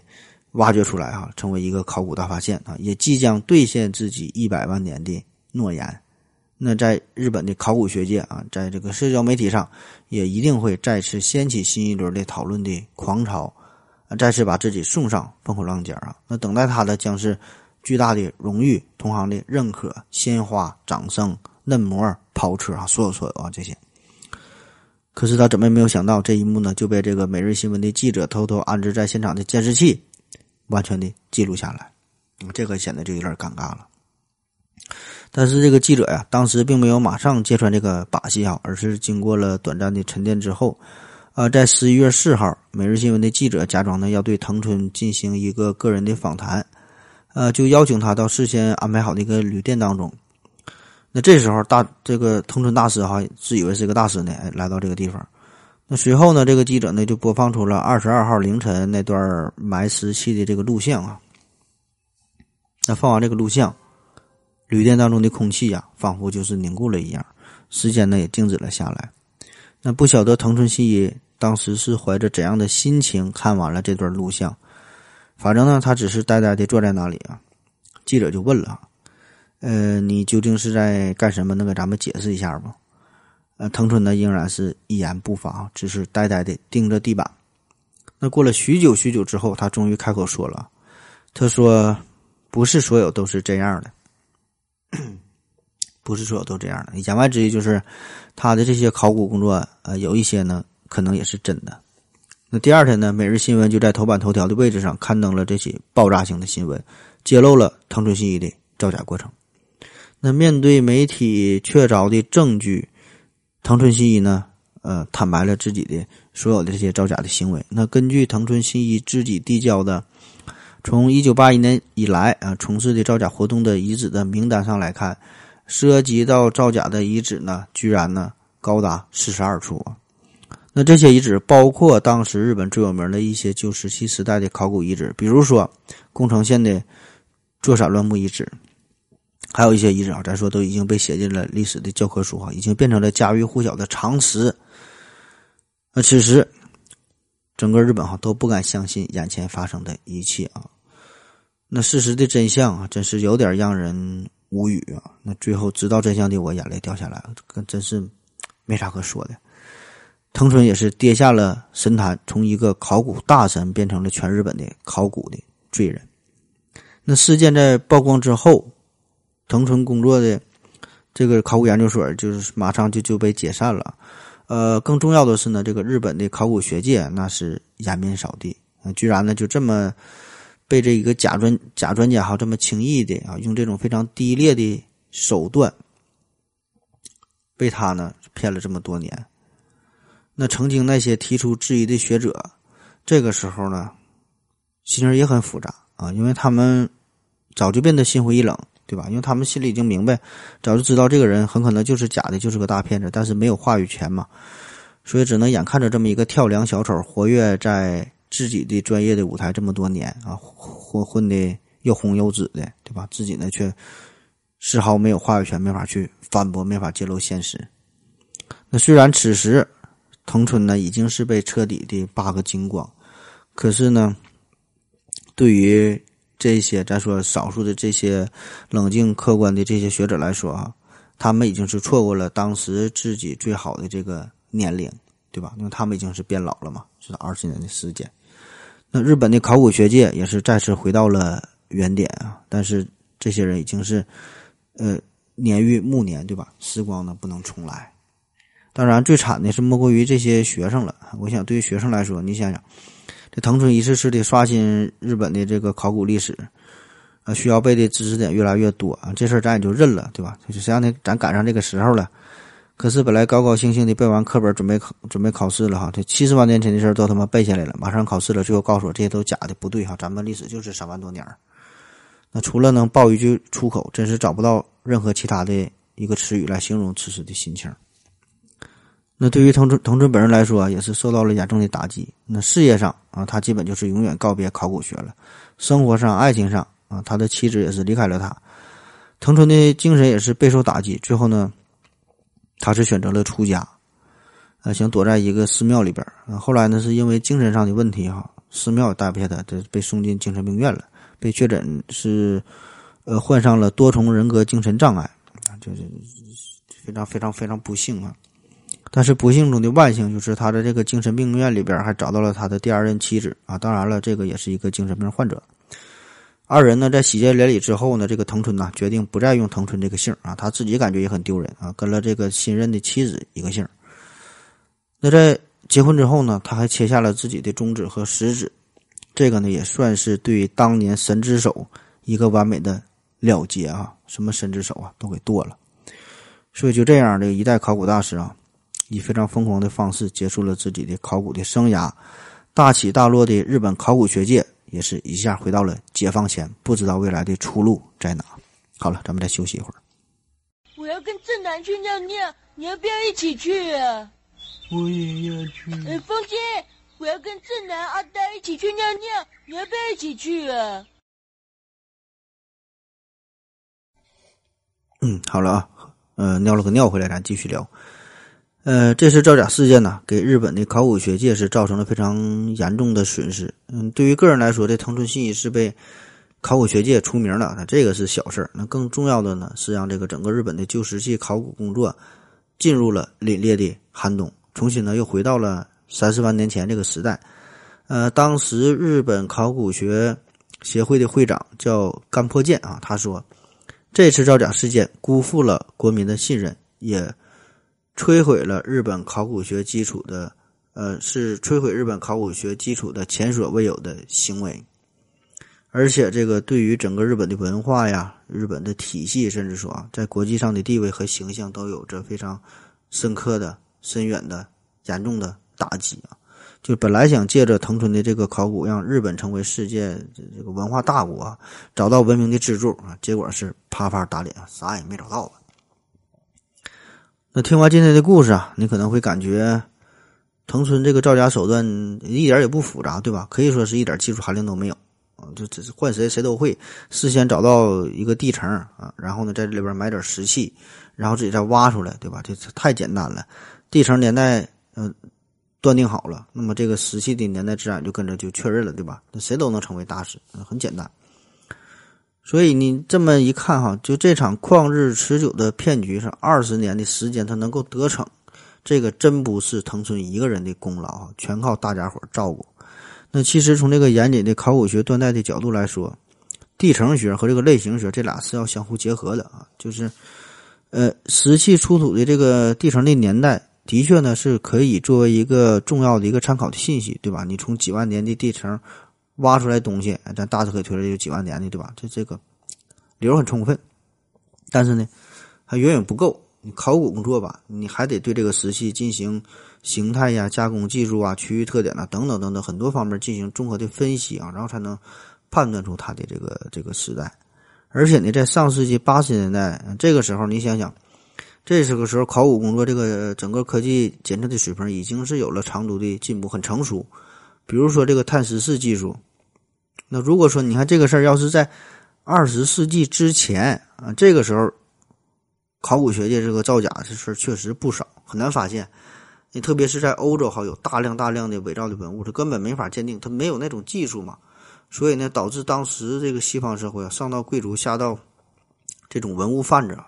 挖掘出来哈，成为一个考古大发现啊，也即将兑现自己一百万年的诺言。那在日本的考古学界啊，在这个社交媒体上，也一定会再次掀起新一轮的讨论的狂潮。再次把自己送上风口浪尖啊。那等待他的将是巨大的荣誉、同行的认可、鲜花、掌声、嫩模、跑车啊，所有所有啊这些。可是他怎么也没有想到，这一幕呢就被这个每日新闻的记者偷偷安置在现场的监视器完全的记录下来，这个显得就有点尴尬了。但是这个记者呀，当时并没有马上揭穿这个把戏啊，而是经过了短暂的沉淀之后，啊，在十一月四号，每日新闻的记者假装呢要对藤村进行一个个人的访谈，呃，就邀请他到事先安排好的一个旅店当中。那这时候大这个藤村大师哈自以为是个大师呢，来到这个地方。那随后呢，这个记者呢就播放出了二十二号凌晨那段埋尸器的这个录像啊。那放完这个录像。旅店当中的空气呀，仿佛就是凝固了一样，时间呢也静止了下来。那不晓得藤村信一当时是怀着怎样的心情看完了这段录像，反正呢，他只是呆呆的坐在那里啊。记者就问了：“呃，你究竟是在干什么？能给咱们解释一下吗？”呃，藤村呢仍然是一言不发，只是呆呆的盯着地板。那过了许久许久之后，他终于开口说了：“他说，不是所有都是这样的。”不是所有都这样的，言外之意就是，他的这些考古工作，呃，有一些呢，可能也是真的。那第二天呢，《每日新闻》就在头版头条的位置上刊登了这起爆炸性的新闻，揭露了藤村信一的造假过程。那面对媒体确凿的证据，藤村新一呢，呃，坦白了自己的所有的这些造假的行为。那根据藤村新一自己递交的。从一九八一年以来啊，从事的造假活动的遗址的名单上来看，涉及到造假的遗址呢，居然呢高达四十二处。那这些遗址包括当时日本最有名的一些旧石器时代的考古遗址，比如说宫城县的座山乱木遗址，还有一些遗址啊，咱说都已经被写进了历史的教科书啊，已经变成了家喻户晓的常识。那此时，整个日本哈都不敢相信眼前发生的一切啊。那事实的真相啊，真是有点让人无语啊！那最后知道真相的我，眼泪掉下来了，可真是没啥可说的。藤村也是跌下了神坛，从一个考古大神变成了全日本的考古的罪人。那事件在曝光之后，藤村工作的这个考古研究所就是马上就就被解散了。呃，更重要的是呢，这个日本的考古学界那是颜面扫地啊，居然呢就这么。被这一个假专假专家哈这么轻易的啊，用这种非常低劣的手段，被他呢骗了这么多年。那曾经那些提出质疑的学者，这个时候呢，心情也很复杂啊，因为他们早就变得心灰意冷，对吧？因为他们心里已经明白，早就知道这个人很可能就是假的，就是个大骗子，但是没有话语权嘛，所以只能眼看着这么一个跳梁小丑活跃在。自己的专业的舞台这么多年啊，混混的又红又紫的，对吧？自己呢却丝毫没有话语权，没法去反驳，没法揭露现实。那虽然此时藤村呢已经是被彻底的扒个精光，可是呢，对于这些咱说少数的这些冷静客观的这些学者来说啊，他们已经是错过了当时自己最好的这个年龄，对吧？因为他们已经是变老了嘛。是二十年的时间，那日本的考古学界也是再次回到了原点啊！但是这些人已经是，呃，年逾暮年，对吧？时光呢不能重来。当然，最惨的是莫过于这些学生了。我想，对于学生来说，你想想，这藤村一次次的刷新日本的这个考古历史，啊，需要背的知识点越来越多啊，这事儿咱也就认了，对吧？就谁让呢？咱赶上这个时候了。可是本来高高兴兴的背完课本，准备考准备考试了哈，这七十万年前的事儿都他妈背下来了，马上考试了，最后告诉我这些都假的，不对哈，咱们历史就是三万多年儿那除了能爆一句粗口，真是找不到任何其他的一个词语来形容此时的心情。那对于藤村藤村本人来说，也是受到了严重的打击。那事业上啊，他基本就是永远告别考古学了；生活上、爱情上啊，他的妻子也是离开了他。藤村的精神也是备受打击，最后呢。他是选择了出家，呃，想躲在一个寺庙里边。后来呢，是因为精神上的问题，哈，寺庙待不下他，这被送进精神病院了，被确诊是，呃，患上了多重人格精神障碍，就是非常非常非常不幸啊。但是不幸中的万幸就是他在这个精神病院里边还找到了他的第二任妻子啊，当然了，这个也是一个精神病患者。二人呢在喜结连理之后呢，这个藤村呢决定不再用藤村这个姓啊，他自己感觉也很丢人啊，跟了这个新任的妻子一个姓。那在结婚之后呢，他还切下了自己的中指和食指，这个呢也算是对当年神之手一个完美的了结啊，什么神之手啊都给剁了。所以就这样，这个一代考古大师啊。以非常疯狂的方式结束了自己的考古的生涯，大起大落的日本考古学界也是一下回到了解放前，不知道未来的出路在哪。好了，咱们再休息一会儿。我要跟正南去尿尿，你要不要一起去啊？我也要去。呃，风姐，我要跟正南、阿呆一起去尿尿，你要不要一起去啊？嗯，好了啊，呃，尿了个尿回来，咱继续聊。呃，这次造假事件呢，给日本的考古学界是造成了非常严重的损失。嗯，对于个人来说，这藤村信一是被考古学界出名了，那这个是小事儿。那更重要的呢，是让这个整个日本的旧石器考古工作进入了凛冽的寒冬，重新呢又回到了三四万年前这个时代。呃，当时日本考古学协会的会长叫干破健啊，他说，这次造假事件辜负了国民的信任，也。摧毁了日本考古学基础的，呃，是摧毁日本考古学基础的前所未有的行为，而且这个对于整个日本的文化呀、日本的体系，甚至说啊，在国际上的地位和形象都有着非常深刻的、深远的、严重的打击啊！就本来想借着藤村的这个考古，让日本成为世界这个文化大国啊，找到文明的支柱啊，结果是啪啪打脸，啥也没找到！那听完今天的故事啊，你可能会感觉藤村这个造假手段一点也不复杂，对吧？可以说是一点技术含量都没有啊，就只是换谁谁都会。事先找到一个地层啊，然后呢在这里边买点石器，然后自己再挖出来，对吧？这太简单了。地层年代嗯断定好了，那么这个石器的年代自然就跟着就确认了，对吧？那谁都能成为大师，很简单。所以你这么一看哈，就这场旷日持久的骗局是二十年的时间，他能够得逞，这个真不是藤村一个人的功劳啊，全靠大家伙照顾。那其实从这个严谨的考古学断代的角度来说，地层学和这个类型学这俩是要相互结合的啊。就是，呃，石器出土的这个地层的年代，的确呢是可以作为一个重要的一个参考的信息，对吧？你从几万年的地层。挖出来东西，咱大致可以推测有几万年的，对吧？这这个理由很充分，但是呢，还远远不够。你考古工作吧，你还得对这个石器进行形态呀、加工技术啊、区域特点啊等等等等很多方面进行综合的分析啊，然后才能判断出它的这个这个时代。而且呢，在上世纪八十年代这个时候，你想想，这是个时候考古工作这个整个科技检测的水平已经是有了长足的进步，很成熟。比如说这个碳十四技术。那如果说你看这个事儿，要是在二十世纪之前啊，这个时候考古学界这个造假这事儿确实不少，很难发现。你特别是在欧洲，哈，有大量大量的伪造的文物，它根本没法鉴定，它没有那种技术嘛。所以呢，导致当时这个西方社会啊，上到贵族，下到这种文物贩子，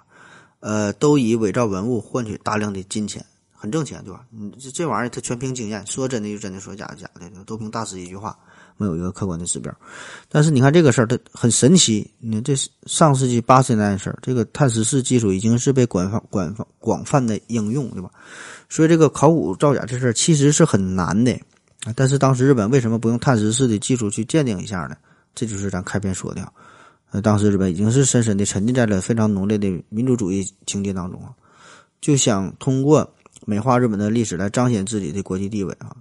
呃，都以伪造文物换取大量的金钱，很挣钱，对吧？你这这玩意儿，它全凭经验，说真的就真的，说假的假的，都凭大师一句话。没有一个客观的指标，但是你看这个事儿，它很神奇。你看这上世纪八十年代的事儿，这个碳十四技术已经是被广泛、广泛、广泛的应用，对吧？所以这个考古造假这事儿其实是很难的啊。但是当时日本为什么不用碳十四的技术去鉴定一下呢？这就是咱开篇说的，呃，当时日本已经是深深的沉浸在了非常浓烈的民族主义情节当中啊，就想通过美化日本的历史来彰显自己的国际地位啊。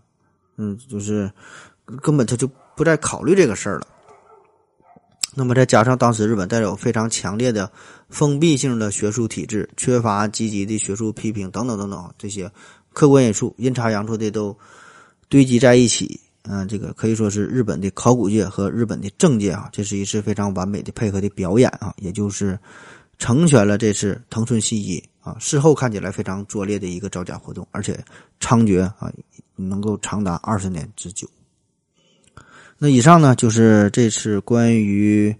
嗯，就是根本他就。不再考虑这个事儿了。那么再加上当时日本带有非常强烈的封闭性的学术体制，缺乏积极的学术批评等等等等这些客观因素阴差阳错的都堆积在一起，嗯，这个可以说是日本的考古界和日本的政界啊，这是一次非常完美的配合的表演啊，也就是成全了这次藤村西一啊事后看起来非常拙劣的一个造假活动，而且猖獗啊，能够长达二十年之久。那以上呢，就是这次关于，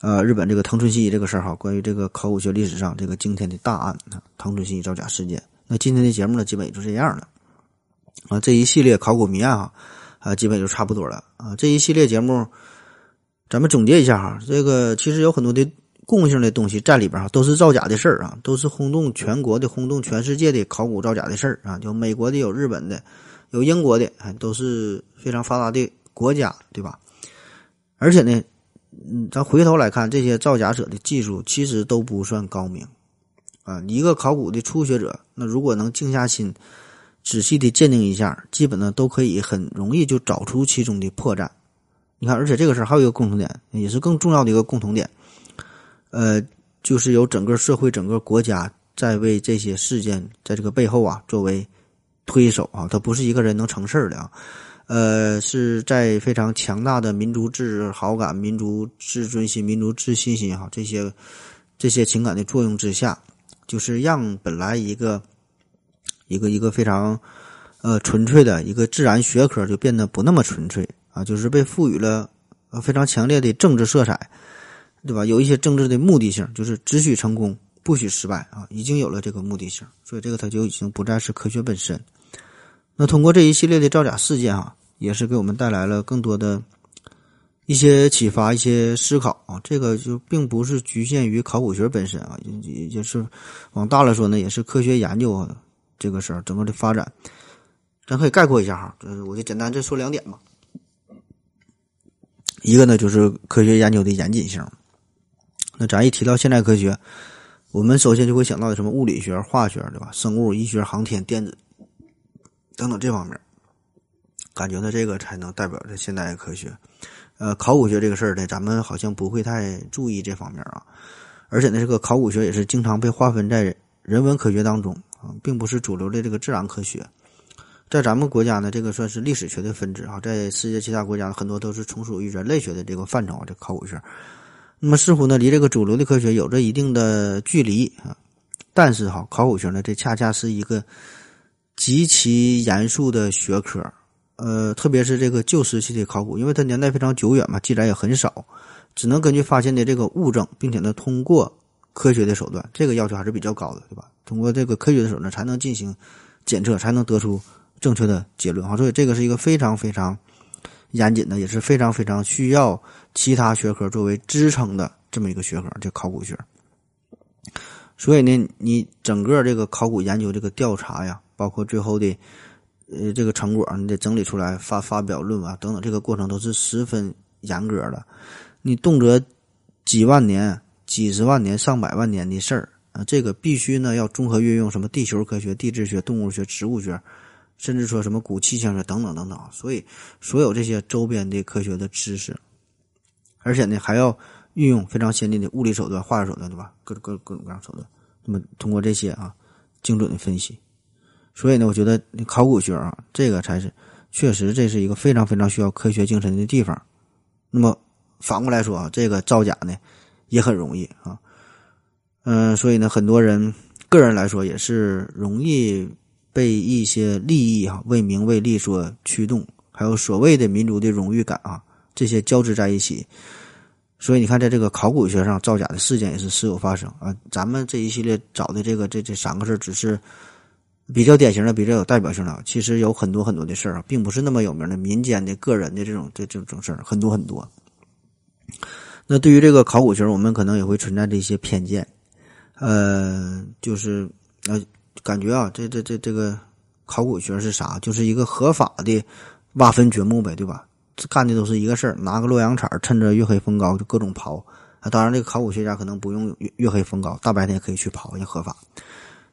呃，日本这个藤村信一这个事儿哈，关于这个考古学历史上这个惊天的大案啊，藤村信一造假事件。那今天的节目呢，基本也就这样了啊。这一系列考古谜案啊，啊，基本就差不多了啊。这一系列节目，咱们总结一下哈，这个其实有很多的共性的东西在里边哈，都是造假的事儿啊，都是轰动全国的、轰动全世界的考古造假的事儿啊。就美国的，有日本的，有英国的，都是非常发达的国家，对吧？而且呢。嗯，咱回头来看，这些造假者的技术其实都不算高明，啊，一个考古的初学者，那如果能静下心，仔细的鉴定一下，基本呢都可以很容易就找出其中的破绽。你看，而且这个事儿还有一个共同点，也是更重要的一个共同点，呃，就是有整个社会、整个国家在为这些事件在这个背后啊作为推手啊，他不是一个人能成事儿的啊。呃，是在非常强大的民族自豪感、民族自尊心、民族自信心哈这些这些情感的作用之下，就是让本来一个一个一个非常呃纯粹的一个自然学科就变得不那么纯粹啊，就是被赋予了呃非常强烈的政治色彩，对吧？有一些政治的目的性，就是只许成功，不许失败啊，已经有了这个目的性，所以这个它就已经不再是科学本身。那通过这一系列的造假事件啊。也是给我们带来了更多的一些启发、一些思考啊！这个就并不是局限于考古学本身啊，也也是往大了说呢，也是科学研究这个事儿整个的发展。咱可以概括一下哈，呃，我就简单再说两点吧。一个呢，就是科学研究的严谨性。那咱一提到现代科学，我们首先就会想到什么物理学、化学，对吧？生物、医学、航天、电子等等这方面。感觉呢，这个才能代表着现代科学。呃，考古学这个事儿呢，咱们好像不会太注意这方面啊。而且呢，这个考古学也是经常被划分在人文科学当中啊，并不是主流的这个自然科学。在咱们国家呢，这个算是历史学的分支啊。在世界其他国家，很多都是从属于人类学的这个范畴啊。这考古学，那么似乎呢，离这个主流的科学有着一定的距离啊。但是哈，考古学呢，这恰恰是一个极其严肃的学科。呃，特别是这个旧石器的考古，因为它年代非常久远嘛，记载也很少，只能根据发现的这个物证，并且呢，通过科学的手段，这个要求还是比较高的，对吧？通过这个科学的手段才能进行检测，才能得出正确的结论啊。所以这个是一个非常非常严谨的，也是非常非常需要其他学科作为支撑的这么一个学科，叫考古学。所以呢，你整个这个考古研究这个调查呀，包括最后的。呃，这个成果你得整理出来发发表论文等等，这个过程都是十分严格的。你动辄几万年、几十万年、上百万年的事儿啊，这个必须呢要综合运用什么地球科学、地质学、动物学、植物学，甚至说什么古气象学等等等等。所以，所有这些周边的科学的知识，而且呢还要运用非常先进的物理手段、化学手段，对吧？各各各种各样手段，那么通过这些啊，精准的分析。所以呢，我觉得考古学啊，这个才是确实这是一个非常非常需要科学精神的地方。那么反过来说啊，这个造假呢也很容易啊。嗯，所以呢，很多人个人来说也是容易被一些利益哈为名为利所驱动，还有所谓的民族的荣誉感啊这些交织在一起。所以你看，在这个考古学上造假的事件也是时有发生啊。咱们这一系列找的这个这这三个事只是。比较典型的、比较有代表性的，其实有很多很多的事儿啊，并不是那么有名的民间的、个人的这种这这种事儿很多很多。那对于这个考古学，我们可能也会存在着一些偏见，呃，就是呃，感觉啊，这这这这个考古学是啥？就是一个合法的挖坟掘墓呗，对吧？干的都是一个事儿，拿个洛阳铲，趁着月黑风高就各种刨啊。当然，这个考古学家可能不用月月黑风高，大白天也可以去刨，也合法。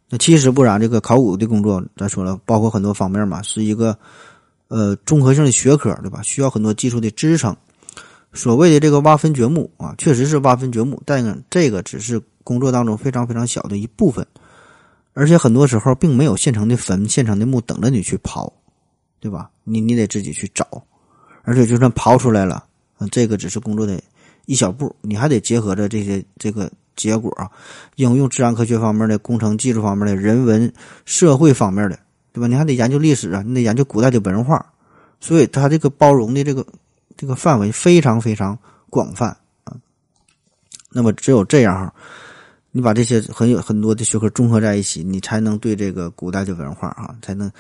那其实不然，这个考古的工作，咱说了，包括很多方面嘛，是一个呃综合性的学科，对吧？需要很多技术的支撑。所谓的这个挖坟掘墓啊，确实是挖坟掘墓，但这个只是工作当中非常非常小的一部分，而且很多时候并没有现成的坟、现成的墓等着你去刨，对吧？你你得自己去找，而且就算刨出来了，嗯这个只是工作的一小步，你还得结合着这些这个。结果啊，应用自然科学方面的、工程技术方面的、人文社会方面的，对吧？你还得研究历史啊，你得研究古代的文化，所以它这个包容的这个这个范围非常非常广泛啊。那么只有这样哈，你把这些很有很多的学科综合在一起，你才能对这个古代的文化啊，才能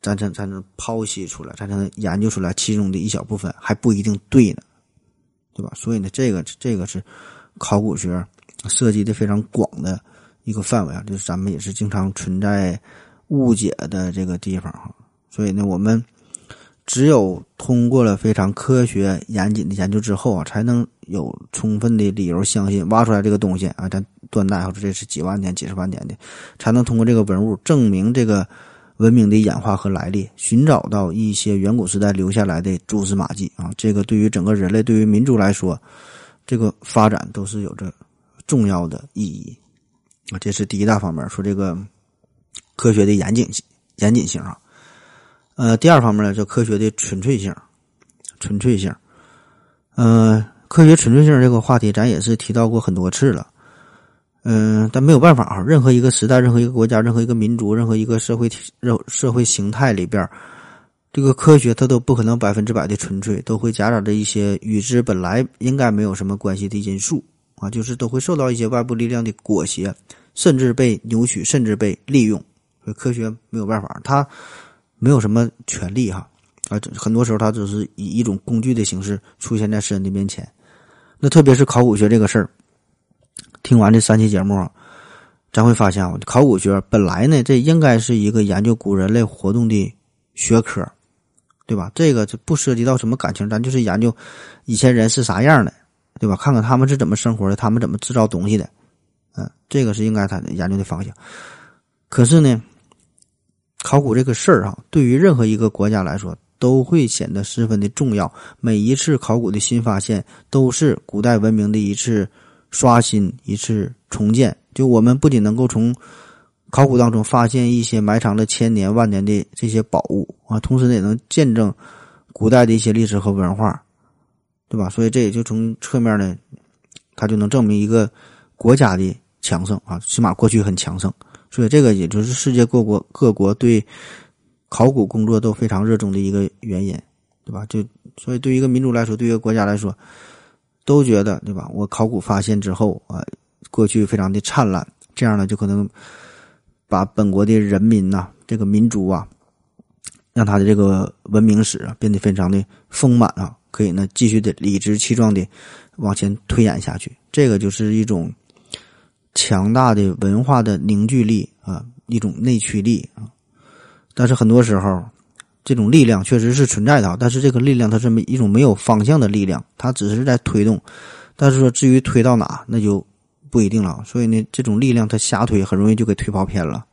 咱才才能剖析出来，才能研究出来其中的一小部分还不一定对呢，对吧？所以呢，这个这个是考古学涉及的非常广的一个范围啊，就是咱们也是经常存在误解的这个地方哈。所以呢，我们只有通过了非常科学严谨的研究之后啊，才能有充分的理由相信挖出来这个东西啊，咱断代或者这是几万年、几十万年的，才能通过这个文物证明这个文明的演化和来历，寻找到一些远古时代留下来的蛛丝马迹啊。这个对于整个人类、对于民族来说，这个发展都是有着重要的意义啊。这是第一大方面，说这个科学的严谨性、严谨性啊。呃，第二方面呢，叫科学的纯粹性，纯粹性。嗯，科学纯粹性这个话题，咱也是提到过很多次了。嗯，但没有办法啊，任何一个时代、任何一个国家、任何一个民族、任何一个社会体、社会形态里边，这个科学它都不可能百分之百的纯粹，都会夹杂着一些与之本来应该没有什么关系的因素啊，就是都会受到一些外部力量的裹挟，甚至被扭曲，甚至被利用。所以科学没有办法，它。没有什么权利哈，啊，很多时候它只是以一种工具的形式出现在世人的面前。那特别是考古学这个事儿，听完这三期节目啊，咱会发现啊，考古学本来呢，这应该是一个研究古人类活动的学科，对吧？这个就不涉及到什么感情，咱就是研究以前人是啥样的，对吧？看看他们是怎么生活的，他们怎么制造东西的，嗯，这个是应该他的研究的方向。可是呢？考古这个事儿啊，对于任何一个国家来说，都会显得十分的重要。每一次考古的新发现，都是古代文明的一次刷新、一次重建。就我们不仅能够从考古当中发现一些埋藏了千年万年的这些宝物啊，同时呢也能见证古代的一些历史和文化，对吧？所以这也就从侧面呢，它就能证明一个国家的强盛啊，起码过去很强盛。所以，这个也就是世界各国各国对考古工作都非常热衷的一个原因，对吧？就所以，对于一个民族来说，对于一个国家来说，都觉得，对吧？我考古发现之后啊，过去非常的灿烂，这样呢，就可能把本国的人民呐，这个民族啊，让他的这个文明史啊变得非常的丰满啊，可以呢继续的理直气壮的往前推演下去。这个就是一种。强大的文化的凝聚力啊，一种内驱力啊，但是很多时候，这种力量确实是存在的，但是这个力量它是一种没有方向的力量，它只是在推动，但是说至于推到哪，那就不一定了。所以呢，这种力量它瞎推，很容易就给推跑偏了。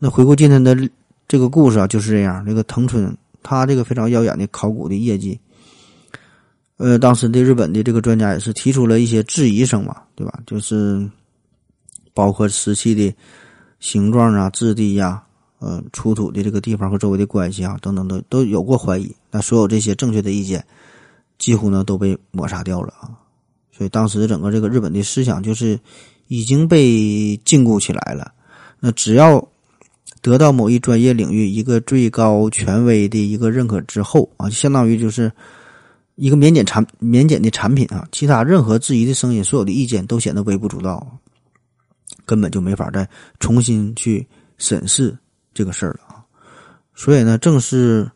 那回顾今天的这个故事啊，就是这样。这个藤村他这个非常耀眼的考古的业绩，呃，当时的日本的这个专家也是提出了一些质疑声嘛，对吧？就是。包括石器的形状啊、质地呀、呃、出土的这个地方和周围的关系啊等等，都都有过怀疑。那所有这些正确的意见，几乎呢都被抹杀掉了啊。所以当时整个这个日本的思想就是已经被禁锢起来了。那只要得到某一专业领域一个最高权威的一个认可之后啊，相当于就是一个免检产免检的产品啊，其他任何质疑的声音、所有的意见都显得微不足道。根本就没法再重新去审视这个事儿了啊！所以呢，正是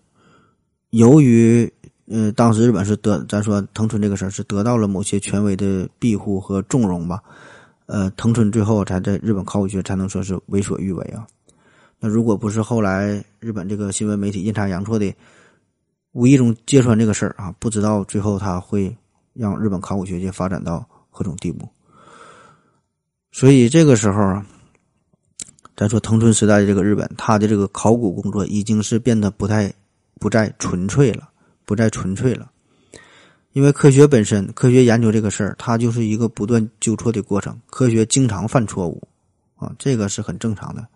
由于呃，当时日本是得咱说藤村这个事儿是得到了某些权威的庇护和纵容吧，呃，藤村最后才在日本考古学才能说是为所欲为啊。那如果不是后来日本这个新闻媒体阴差阳错的无意中揭穿这个事儿啊，不知道最后他会让日本考古学界发展到何种地步。所以这个时候啊，咱说藤村时代的这个日本，他的这个考古工作已经是变得不太、不再纯粹了，不再纯粹了。因为科学本身，科学研究这个事儿，它就是一个不断纠错的过程。科学经常犯错误啊，这个是很正常的。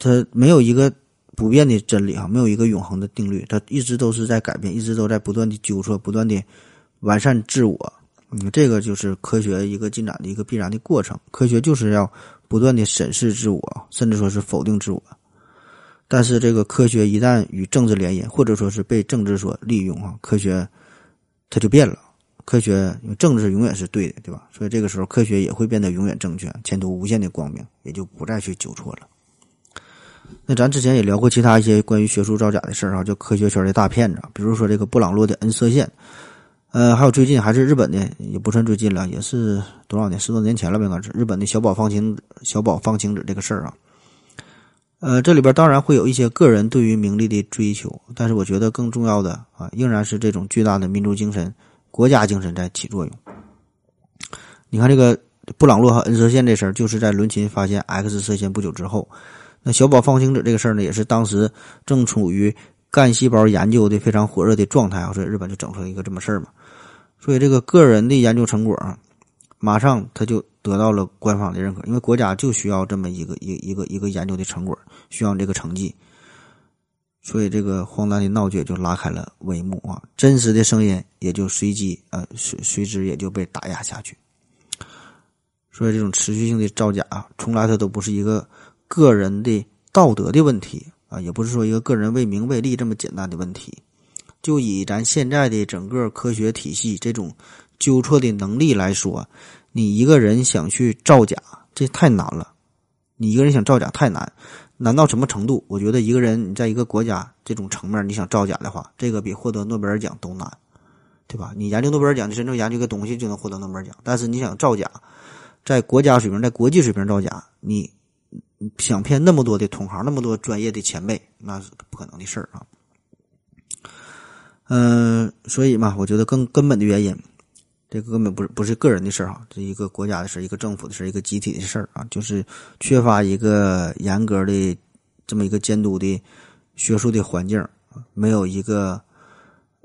它没有一个不变的真理啊，没有一个永恒的定律，它一直都是在改变，一直都在不断的纠错，不断的完善自我。嗯，这个就是科学一个进展的一个必然的过程。科学就是要不断的审视自我，甚至说是否定自我。但是，这个科学一旦与政治联姻，或者说是被政治所利用啊，科学它就变了科学因为政治永远是对的，对吧？所以这个时候科学也会变得永远正确，前途无限的光明，也就不再去纠错了。那咱之前也聊过其他一些关于学术造假的事儿啊，就科学圈的大骗子，比如说这个布朗洛的 N 射线，呃，还有最近还是日本的，也不算最近了，也是多少年，十多年前了吧，应该是日本的小宝方晴小宝方晴子这个事儿啊。呃，这里边当然会有一些个人对于名利的追求，但是我觉得更重要的啊，仍然是这种巨大的民族精神、国家精神在起作用。你看这个布朗洛和 N 射线这事儿，就是在伦琴发现 X 射线不久之后。那小宝方晴子这个事儿呢，也是当时正处于干细胞研究的非常火热的状态啊，所以日本就整出了一个这么事儿嘛。所以这个个人的研究成果啊，马上他就得到了官方的认可，因为国家就需要这么一个一一个一个研究的成果，需要这个成绩。所以这个荒诞的闹剧就拉开了帷幕啊，真实的声音也就随即呃随随之也就被打压下去。所以这种持续性的造假啊，从来它都不是一个。个人的道德的问题啊，也不是说一个个人为名为利这么简单的问题。就以咱现在的整个科学体系这种纠错的能力来说，你一个人想去造假，这太难了。你一个人想造假太难，难到什么程度？我觉得一个人你在一个国家这种层面，你想造假的话，这个比获得诺贝尔奖都难，对吧？你研究诺贝尔奖，你真正研究个东西就能获得诺贝尔奖，但是你想造假，在国家水平、在国际水平造假，你。想骗那么多的同行，那么多专业的前辈，那是不可能的事儿啊。嗯，所以嘛，我觉得更根本的原因，这根本不是不是个人的事儿哈，这一个国家的事儿，一个政府的事儿，一个集体的事儿啊，就是缺乏一个严格的这么一个监督的学术的环境，没有一个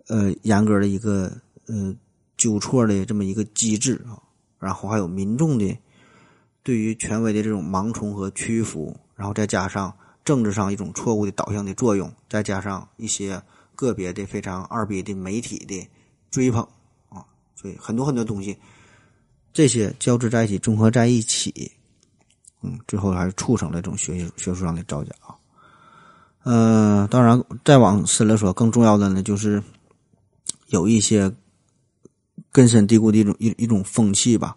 呃严格的一个呃纠错的这么一个机制啊，然后还有民众的。对于权威的这种盲从和屈服，然后再加上政治上一种错误的导向的作用，再加上一些个别的非常二逼的媒体的追捧啊，所以很多很多东西，这些交织在一起，综合在一起，嗯，最后还是促成了这种学习学术上的造假啊。嗯，当然再往深了说，更重要的呢，就是有一些根深蒂固的一种一一种风气吧。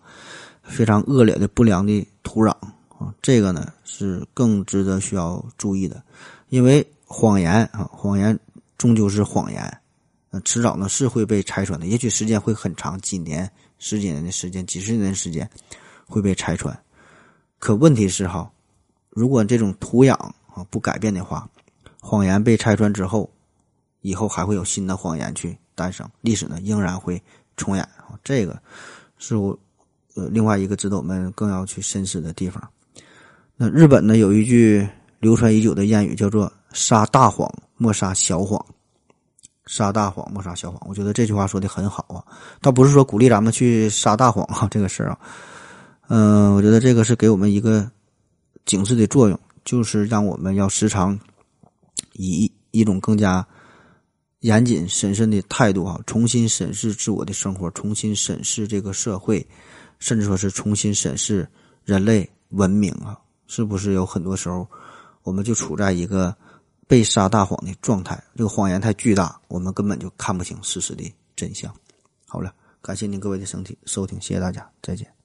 非常恶劣的不良的土壤啊，这个呢是更值得需要注意的，因为谎言啊，谎言终究是谎言，呃，迟早呢是会被拆穿的，也许时间会很长，几年、十几年的时间、几十年的时间会被拆穿。可问题是哈，如果这种土壤啊不改变的话，谎言被拆穿之后，以后还会有新的谎言去诞生，历史呢仍然会重演啊，这个是我。呃，另外一个值得我们更要去深思的地方。那日本呢，有一句流传已久的谚语，叫做“撒大谎莫撒小谎”。撒大谎莫撒小谎，我觉得这句话说的很好啊。倒不是说鼓励咱们去撒大谎啊，这个事儿啊，嗯，我觉得这个是给我们一个警示的作用，就是让我们要时常以一种更加。严谨审慎的态度啊，重新审视自我的生活，重新审视这个社会，甚至说是重新审视人类文明啊，是不是有很多时候，我们就处在一个被撒大谎的状态？这个谎言太巨大，我们根本就看不清事实的真相。好了，感谢您各位的收听，收听，谢谢大家，再见。